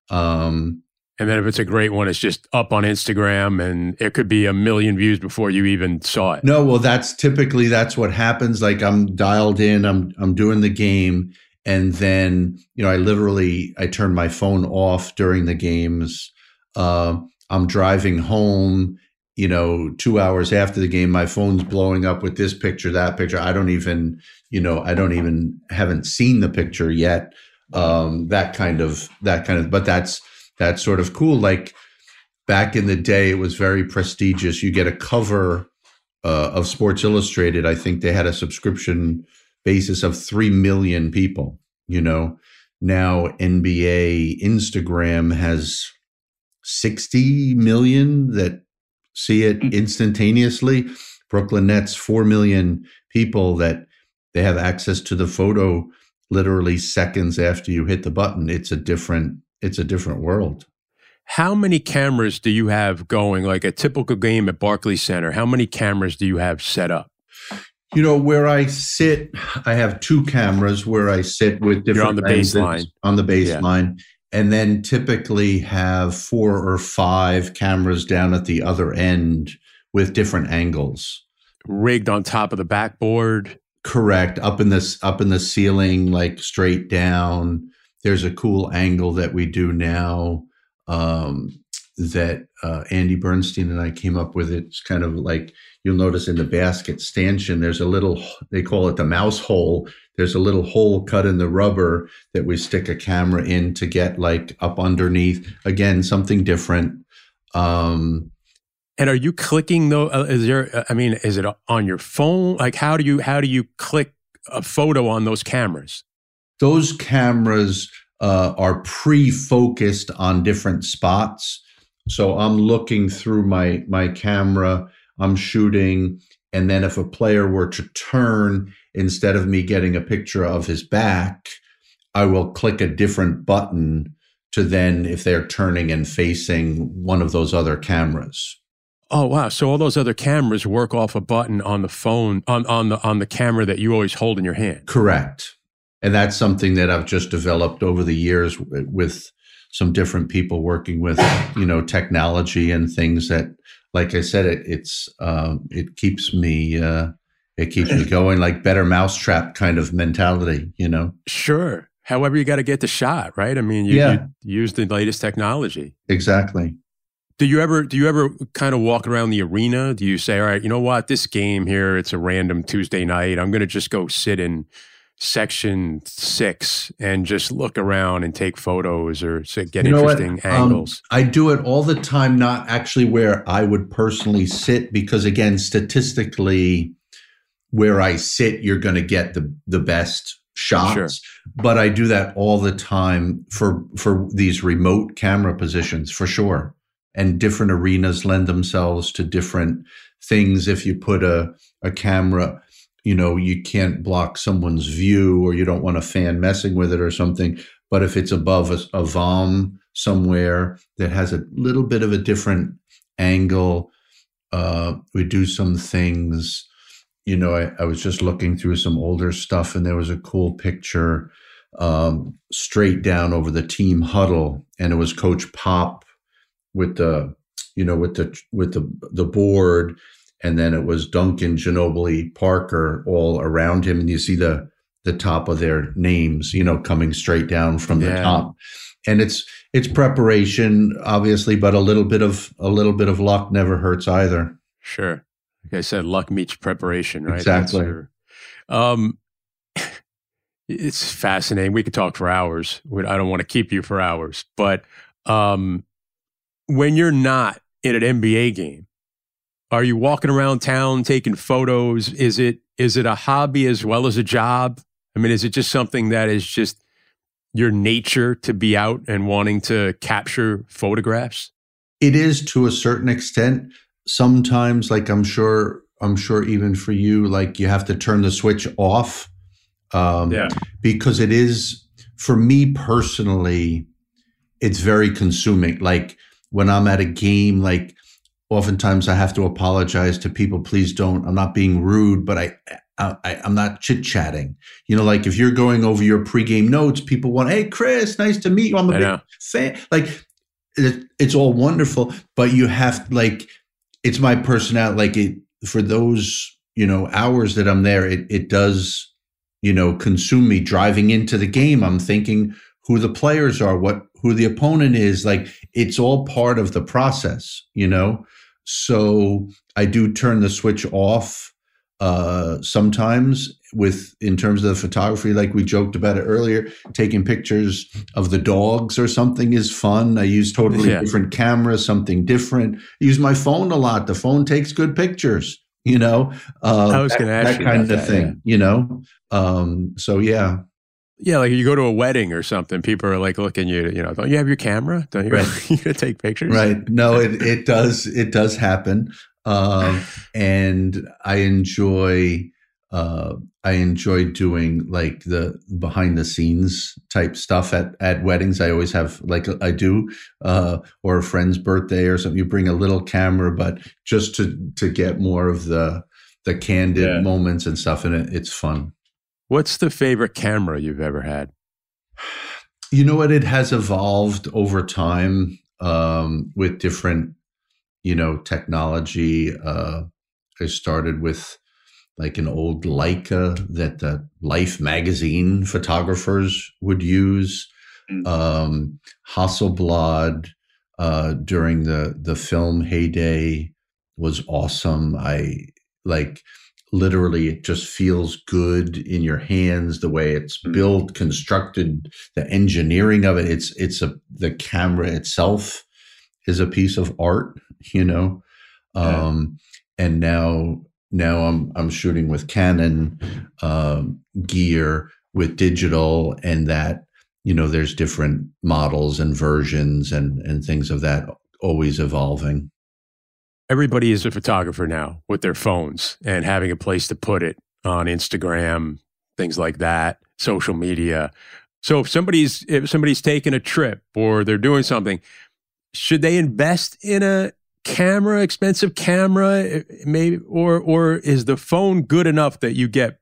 Um, and then if it's a great one, it's just up on Instagram and it could be a million views before you even saw it. No, well, that's typically that's what happens. Like I'm dialed in, I'm I'm doing the game, and then you know i literally i turn my phone off during the games. Uh, i'm driving home you know two hours after the game my phone's blowing up with this picture that picture. I don't even you know i don't even haven't seen the picture yet. Um, that kind of that kind of but that's that's sort of cool. Like back in the day it was very prestigious. You get a cover uh, of sports illustrated. I think they had a subscription basis of 3 million people. You know, now NBA, Instagram has 60 million that see it hmm. instantaneously. Brooklyn Nets, 4 million people that they have access to the photo literally seconds after you hit the button. It's a different, it's a different world. How many cameras do you have going? Like a typical game at Barclays Center, how many cameras do you have set up? You know, where I sit, I have two cameras where I sit with different You're on the baseline. On the baseline. Yeah. And then typically have four or five cameras down at the other end with different angles. Rigged on top of the backboard. Correct. Up in this up in the ceiling, like straight down. There's a cool angle that we do now. Um, that uh, Andy Bernstein and I came up with. It's kind of like you'll notice in the basket stanchion, there's a little, they call it the mouse hole. There's a little hole cut in the rubber that we stick a camera in to get like up underneath. Again, something different. Um, and are you clicking though? Uh, is there? Uh, I mean, is it on your phone? Like, how do you how do you click a photo on those cameras? Those cameras uh, are pre-focused on different spots. So I'm looking through my my camera, I'm shooting, and then if a player were to turn instead of me getting a picture of his back, I will click a different button to then if they're turning and facing one of those other cameras. Oh wow! So all those other cameras work off a button on the phone on on the on the camera that you always hold in your hand. Correct, and that's something that I've just developed over the years with some different people working with you know technology and things that like i said it it's um, it keeps me uh, it keeps me going like better mousetrap kind of mentality you know? Sure. However you got to get the shot right? I mean you, yeah. you use the latest technology. Exactly. Do you ever do you ever kind of walk around the arena? Do you say all right you know what? This game here it's a random tuesday night. I'm going to just go sit in section six and just look around and take photos or get you know interesting um, angles? Um, I do it all the time, not actually where I would personally sit, because again, statistically, where I sit, you're going to get the the best shots. Sure. But I do that all the time for for these remote camera positions for sure. And different arenas lend themselves to different things. If you put a a camera you know you can't block someone's view or you don't want a fan messing with it or something. But if it's above a, a vom somewhere that has a little bit of a different angle uh, we do some things. You know I, I, was just looking through some older stuff and there was a cool picture um, straight down over the team huddle and it was coach pop with the you know with the with the the board and then it was Duncan, Ginobili, Parker all around him, and you see the the top of their names, you know, coming straight down from the top. And it's it's preparation, obviously, but a little bit of a little bit of luck never hurts either. Sure. Like I said, luck meets preparation, right? Exactly. your- um, it's fascinating. We could talk for hours. I don't want to keep you for hours, but um, when you're not in an NBA game, are you walking around town taking photos? Is it is it a hobby as well as a job? I mean, is it just something that is just your nature to be out and wanting to capture photographs? It is to a certain extent. Sometimes, like I'm sure, I'm sure even for you, like you have to turn the switch off. Um, because it is for me personally it's very consuming like when i'm at a game like oftentimes i have to apologize to people please don't i'm not being rude but i, I i'm not chit chatting you know like if you're going over your pregame notes people want hey chris nice to meet you i'm a I big know. fan. Like it, it's all wonderful but you have like it's my personality like it for those you know hours that i'm there it, it does you know consume me. Driving into the game i'm thinking who the players are what who the opponent is like it's all part of the process you know so i do turn the switch off uh sometimes with in terms of the photography like we joked about it earlier taking pictures of the dogs or something is fun. I use totally Yeah. different cameras something different. I use my phone a lot. The phone takes good pictures you know? Uh, I was that- gonna ask that you kind of that, thing you know? Um so yeah Yeah, like you go to a wedding or something, people are like looking you, you know, don't you have your camera? Don't you, Right. you take pictures? right no it, it does it does happen um and i enjoy uh i enjoy doing like the behind the scenes type stuff at at weddings i always have like i do uh or a friend's birthday or something you bring a little camera but just to to get more of the the candid Yeah. moments and stuff and it, it's fun What's the favorite camera you've ever had? you know what it has evolved over time um, with different you know technology uh, i started with like an old leica that the life magazine photographers would use Mm. um, hasselblad uh, during the the film heyday was awesome i like literally it just feels good in your hands the way it's Mm. built constructed the engineering of it it's it's a the camera itself is a piece of art you know Yeah. um and now now i'm i'm shooting with canon um gear with digital and that you know there's different models and versions and and things of that always evolving Everybody is a photographer now with their phones and having a place to put it on Instagram, things like that, social media. So if somebody's if somebody's taking a trip or they're doing something, should they invest in a camera, expensive camera, eh, maybe, or or is the phone good enough that you get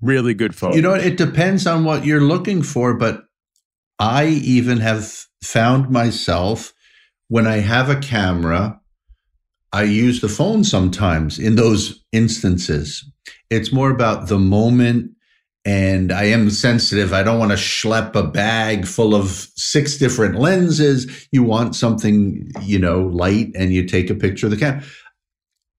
really good photos? You know, it depends on what you're looking for, but I even have found myself when I have a camera, I use the phone sometimes in those instances. It's more about the moment. And I am sensitive. I don't want to schlep a bag full of six different lenses. You want something, you know, light, and you take a picture of the camera.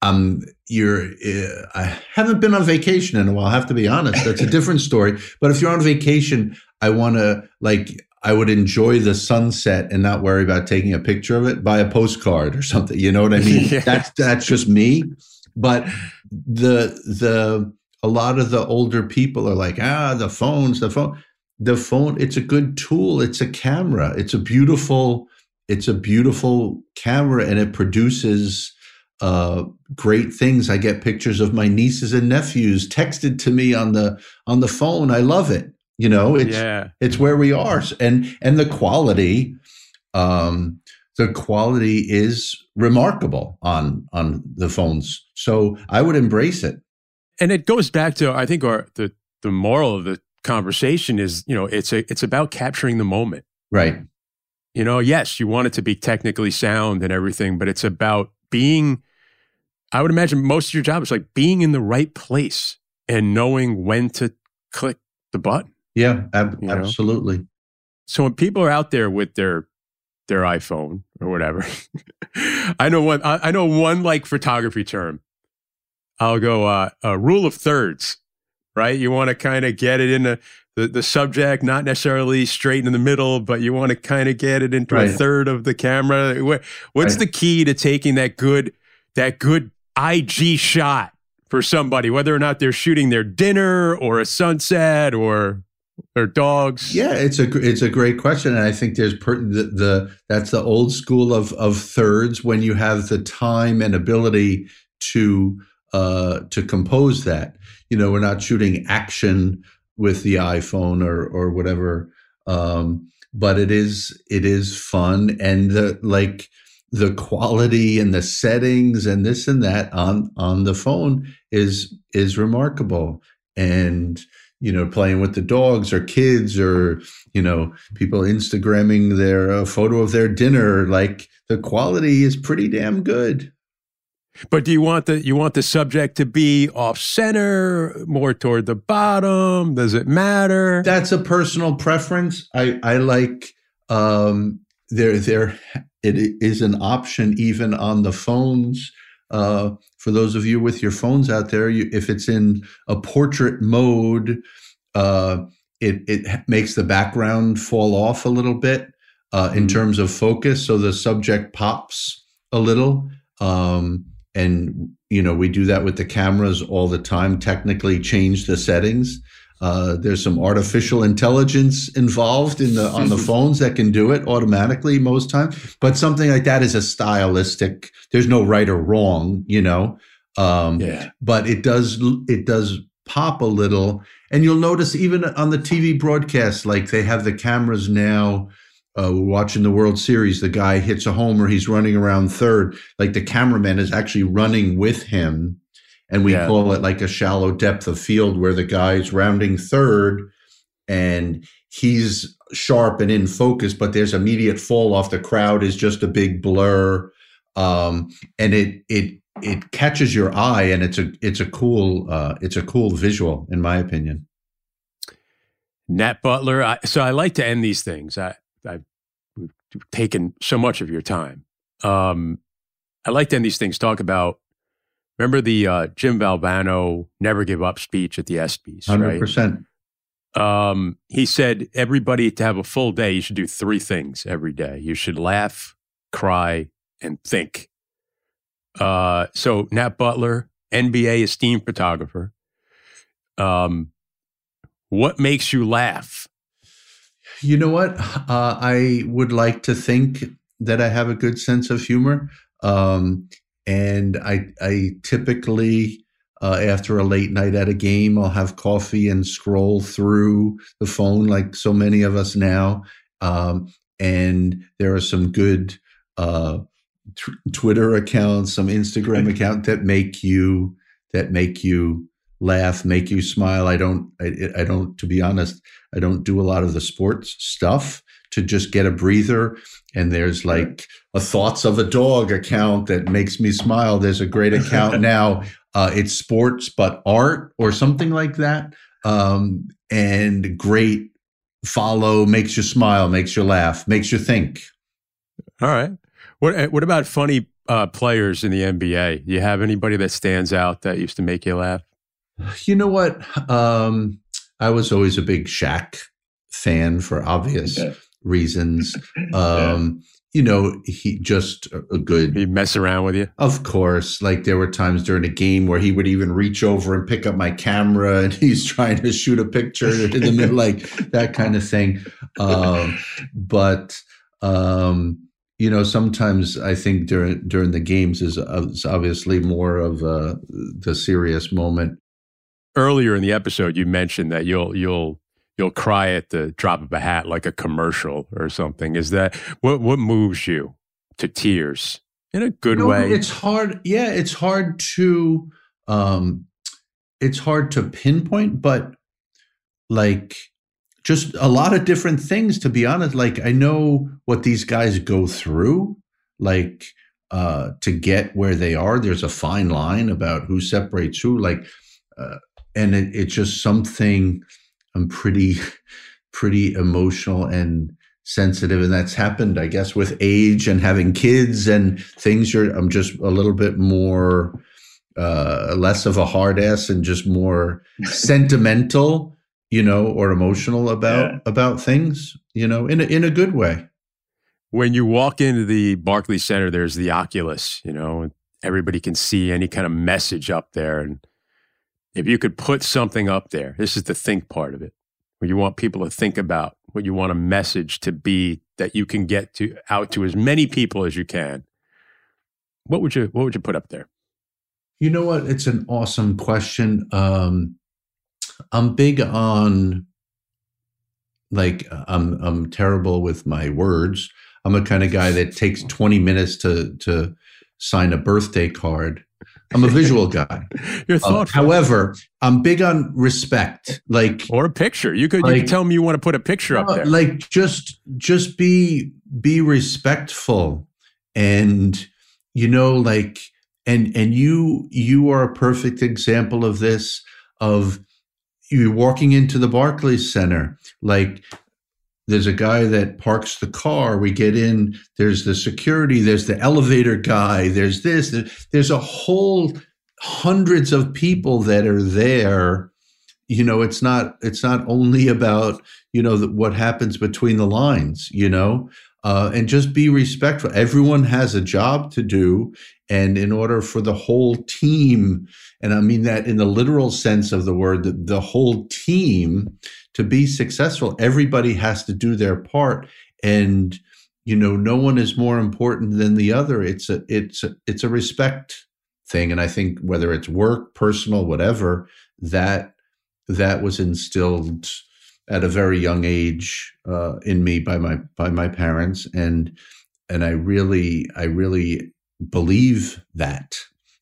Um, you're. Uh, I haven't been on vacation in a while. I have to be honest. That's a different story. But if you're on vacation, I want to like. I would enjoy the sunset and not worry about taking a picture of it. Buy a postcard or something. You know what I mean? Yeah. That's that's just me. But the the a lot of the older people are like, ah, the phones, the phone, the phone. It's a good tool. It's a camera. It's a beautiful. It's a beautiful camera, and it produces uh, great things. I get pictures of my nieces and nephews texted to me on the on the phone. I love it. You know, it's yeah. it's where we are, and and the quality, um, the quality is remarkable on on the phones. So I would embrace it. and it goes back to I think our the the moral of the conversation is you know it's a it's about capturing the moment. Right. You know, yes, you want it to be technically sound and everything, but it's about being. I would imagine most of your job is like being in the right place and knowing when to click the button. Yeah, ab- absolutely. Know? So when people are out there with their their iPhone or whatever, I know one. I, I, know one like photography term. I'll go uh, a rule of thirds, right? You want to kind of get it in the, the, the subject, not necessarily straight in the middle, but you want to kind of get it into right. a third of the camera. What, What's right. the key to taking that good that good IG shot for somebody, whether or not they're shooting their dinner or a sunset or their dogs? Yeah, it's a it's a great question, and I think there's per, the, the that's the old school of of thirds when you have the time and ability to uh, to compose that. You know, we're not shooting action with the iPhone or or whatever, um, but it is it is fun and the like the quality and the settings and this and that on on the phone is is remarkable and you know playing with the dogs or kids or you know people instagramming their uh, photo of their dinner like the quality is pretty damn good. But do you want the you want the subject to be off center more toward the bottom? Does it matter? That's a personal preference. I i like um there there it is an option even on the phones. Uh, for those of you with your phones out there, you, if it's in a portrait mode, uh, it, it makes the background fall off a little bit uh, in mm. terms of focus. So the subject pops a little. Um, and, you know, we do that with the cameras all the time, technically change the settings. Uh, there's some artificial intelligence involved in the on the phones that can do it automatically most times. But something like that is a stylistic. There's no right or wrong, you know. Um, yeah. But it does it does pop a little, and you'll notice even on the TV broadcast, like they have the cameras now. Uh, we're watching the World Series. The guy hits a homer. He's running around third. Like the cameraman is actually running with him and we yeah. call it like a shallow depth of field where the guy's rounding third and he's sharp and in focus but there's immediate fall off the crowd is just a big blur. Um, and it it it catches your eye and it's a it's a cool uh, it's a cool visual in my opinion. Nat butler I, so i like to end these things. I i've taken so much of your time. Um, i like to end these things talk about Remember the uh, Jim Valvano never give up speech at the ESPYS, 100%. Right? Um, he said everybody to have a full day, you should do three things every day. You should laugh, cry, and think. Uh, so Nat Butler, NBA esteemed photographer. Um, what makes you laugh? You know what? Uh, I would like to think that I have a good sense of humor. Um, and I I typically uh, after a late night at a game, I'll have coffee and scroll through the phone like so many of us now. Um, and there are some good uh, t- Twitter accounts, some Instagram account that make you that make you laugh, make you smile. I don't. I, I don't. To be honest, I don't do a lot of the sports stuff to just get a breather. And there's like a thoughts of a dog account that makes me smile. There's a great account now. Uh, it's sports, but art or something like that. Um, and great follow makes you smile, makes you laugh, makes you think. All right. What eh, what about funny uh, players in the NBA? You have anybody that stands out that used to make you laugh? You know what? Um, I was always a big Shaq fan for obvious reasons. Um, you know, he just a good. He mess around with you, of course. Like there were times during a game where he would even reach over and pick up my camera, and he's trying to shoot a picture in the middle, like that kind of thing. Um, but um, you know, sometimes I think during during the games is, is obviously more of uh, the serious moment. Earlier in the episode, you mentioned that you'll you'll you'll cry at the drop of a hat like a commercial or something. Is that what what moves you to tears in a good you know, way? It's hard. Yeah, it's hard to um it's hard to pinpoint, but like just a lot of different things to be honest. Like I know what these guys go through, like uh to get where they are. There's a fine line about who separates who, like uh and it, it's just something I'm pretty pretty emotional and sensitive and that's happened i guess with age and having kids and things are i'm just a little bit more uh less of a hard ass and just more sentimental you know or emotional about yeah. about things you know in a, in a good way when you walk into the barclays center there's the oculus you know everybody can see any kind of message up there and if you could put something up there this is the think part of it where you want people to think about what you want a message to be that you can get to out to as many people as you can what would you what would you put up there? You know what? It's an awesome question. Um i'm big on like i'm i'm terrible with my words. I'm a kind of guy that takes 20 minutes to to sign a birthday card I'm a visual guy. You're uh, thoughtful. however, I'm big on respect, like or a picture. You could, like, you could tell me you want to put a picture up there. Like just just be be respectful, and you know, like and and you you are a perfect example of this. Of you walking into the Barclays Center, like there's a guy that parks the car we get in there's the security there's the elevator guy there's this there's a whole hundreds of people that are there. You know it's not it's not only about you know the, what happens between the lines you know? Uh, and just be respectful. Everyone has a job to do and in order for the whole team and i mean that in the literal sense of the word the, the whole team to be successful everybody has to do their part. And you know no one is more important than the other. It's a it's a, it's a respect thing. And i think whether it's work personal whatever that that was instilled at a very young age uh, in me by my by my parents. And and i really i really believe that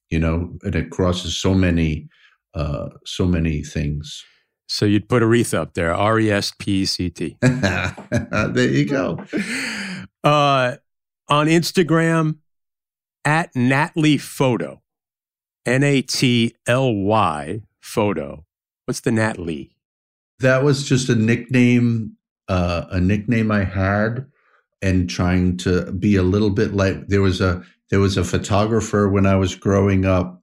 you know and it crosses so many uh so many things so you'd put Aretha up there, R E S P E C T. there you go. Uh, on Instagram, at Natly Photo, N A T L Y Photo. What's the Natly? That was just a nickname, uh, a nickname I had, and trying to be a little bit like there was a there was a photographer when I was growing up,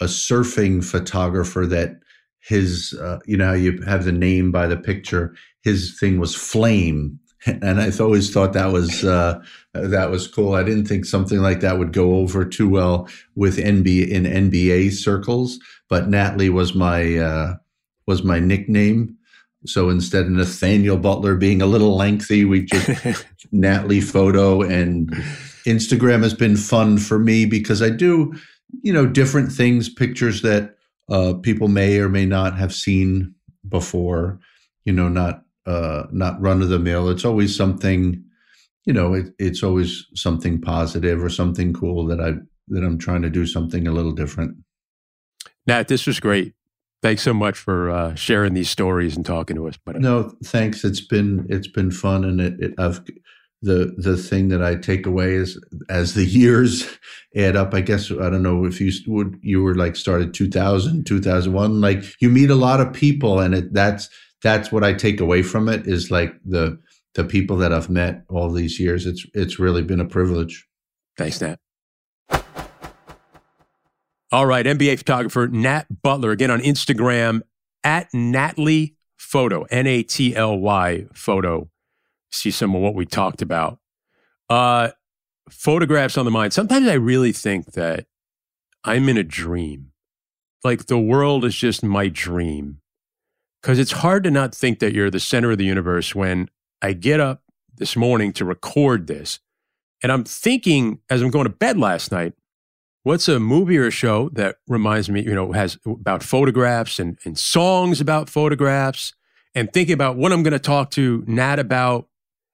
a surfing photographer that his uh, you know you have the name by the picture his thing was flame. And i've always thought that was uh, that was cool. I didn't think something like that would go over too well with nba in nba circles but natly was my uh, was my nickname. So instead of nathaniel butler being a little lengthy we just natly photo and instagram has been fun for me because i do you know different things pictures that uh, people may or may not have seen before. You know, not uh, not run of the mill. It's always something. You know, it, it's always something positive or something cool that I that I'm trying to do something a little different. Nat, this was great. Thanks so much for uh, sharing these stories and talking to us. But no, thanks. It's been it's been fun, and it, it I've the the thing that I take away is as the years add up. I guess I don't know if you would you were like started 2000, 2001. Like you meet a lot of people, and it that's that's what I take away from it is like the the people that I've met all these years. It's it's really been a privilege. Thanks, Nat. All right, NBA photographer Nat Butler again on Instagram at Natly Photo, N A T L Y Photo see some of what we talked about. Uh, photographs on the mind. Sometimes I really think that I'm in a dream. Like the world is just my dream. Because it's hard to not think that you're the center of the universe when I get up this morning to record this. And I'm thinking as I'm going to bed last night, what's a movie or a show that reminds me, you know, has about photographs and, and songs about photographs and thinking about what I'm going to talk to Nat about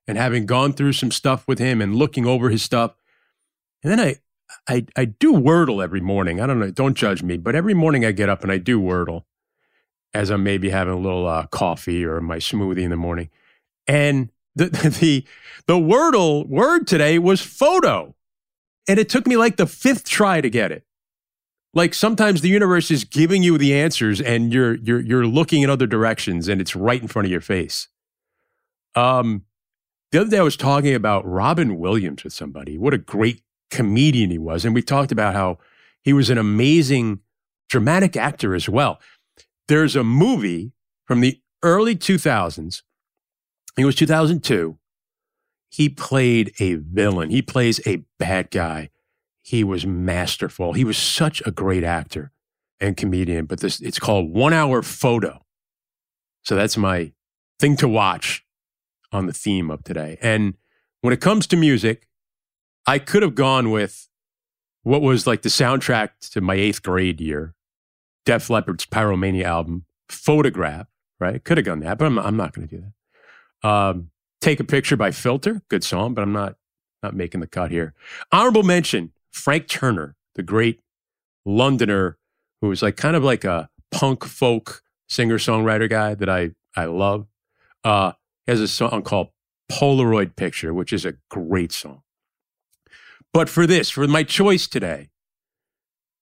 and having gone through some stuff with him and looking over his stuff. And then I, I, I do Wordle every morning. I don't know, don't judge me, but every morning I get up and I do Wordle as I'm maybe having a little uh, coffee or my smoothie in the morning. And the, the, the Wordle word today was photo. And it took me like the fifth try to get it. like sometimes the universe is giving you the answers and you're you're you're looking in other directions and it's right in front of your face. Um the other day I was talking about Robin Williams with somebody. What a great comedian he was. And we talked about how he was an amazing dramatic actor as well. There's a movie from the early 2000s. It was 2002. He played a villain. He plays a bad guy he was masterful. He was such a great actor and comedian. But this it's called One Hour Photo. So that's my thing to watch on the theme of today. And when it comes to music, I could have gone with what was like the soundtrack to my eighth grade year, Def Leppard's Pyromania album, Photograph, right? Could have gone that, but I'm, I'm not going to do that. Um, Take a Picture by Filter, good song, but I'm not not making the cut here. Honorable mention Frank Turner, the great Londoner who was like kind of like a punk folk singer songwriter guy that I I love. Uh, has a song called Polaroid Picture, which is a great song. But for this, for my choice today,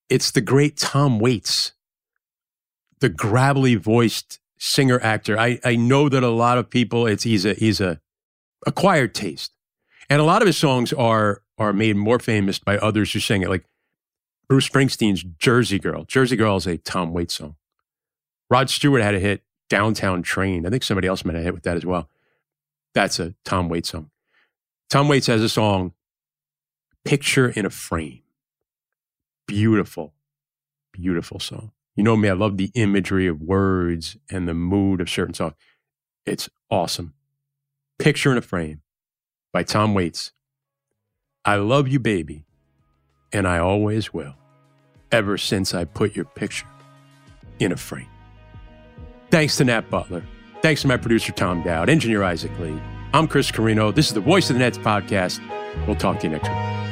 it's the great Tom Waits, the gravelly voiced singer actor. I, I know that a lot of people, it's he's a he's a acquired taste. And a lot of his songs are are made more famous by others who sing it, like Bruce Springsteen's Jersey Girl. Jersey Girl is a Tom Waits song. Rod Stewart had a hit, Downtown Train. I think somebody else might have hit with that as well. That's a Tom Waits song. Tom Waits has a song, Picture in a Frame. Beautiful, beautiful song. You know me, I love the imagery of words and the mood of certain songs. It's awesome. Picture in a Frame by Tom Waits. I love you, baby, and I always will, ever since I put your picture in a frame. Thanks to Nat Butler. Thanks to my producer, Tom Dowd, engineer Isaac Lee. I'm Chris Carrino. This is the Voice of the Nets podcast. We'll talk to you next week.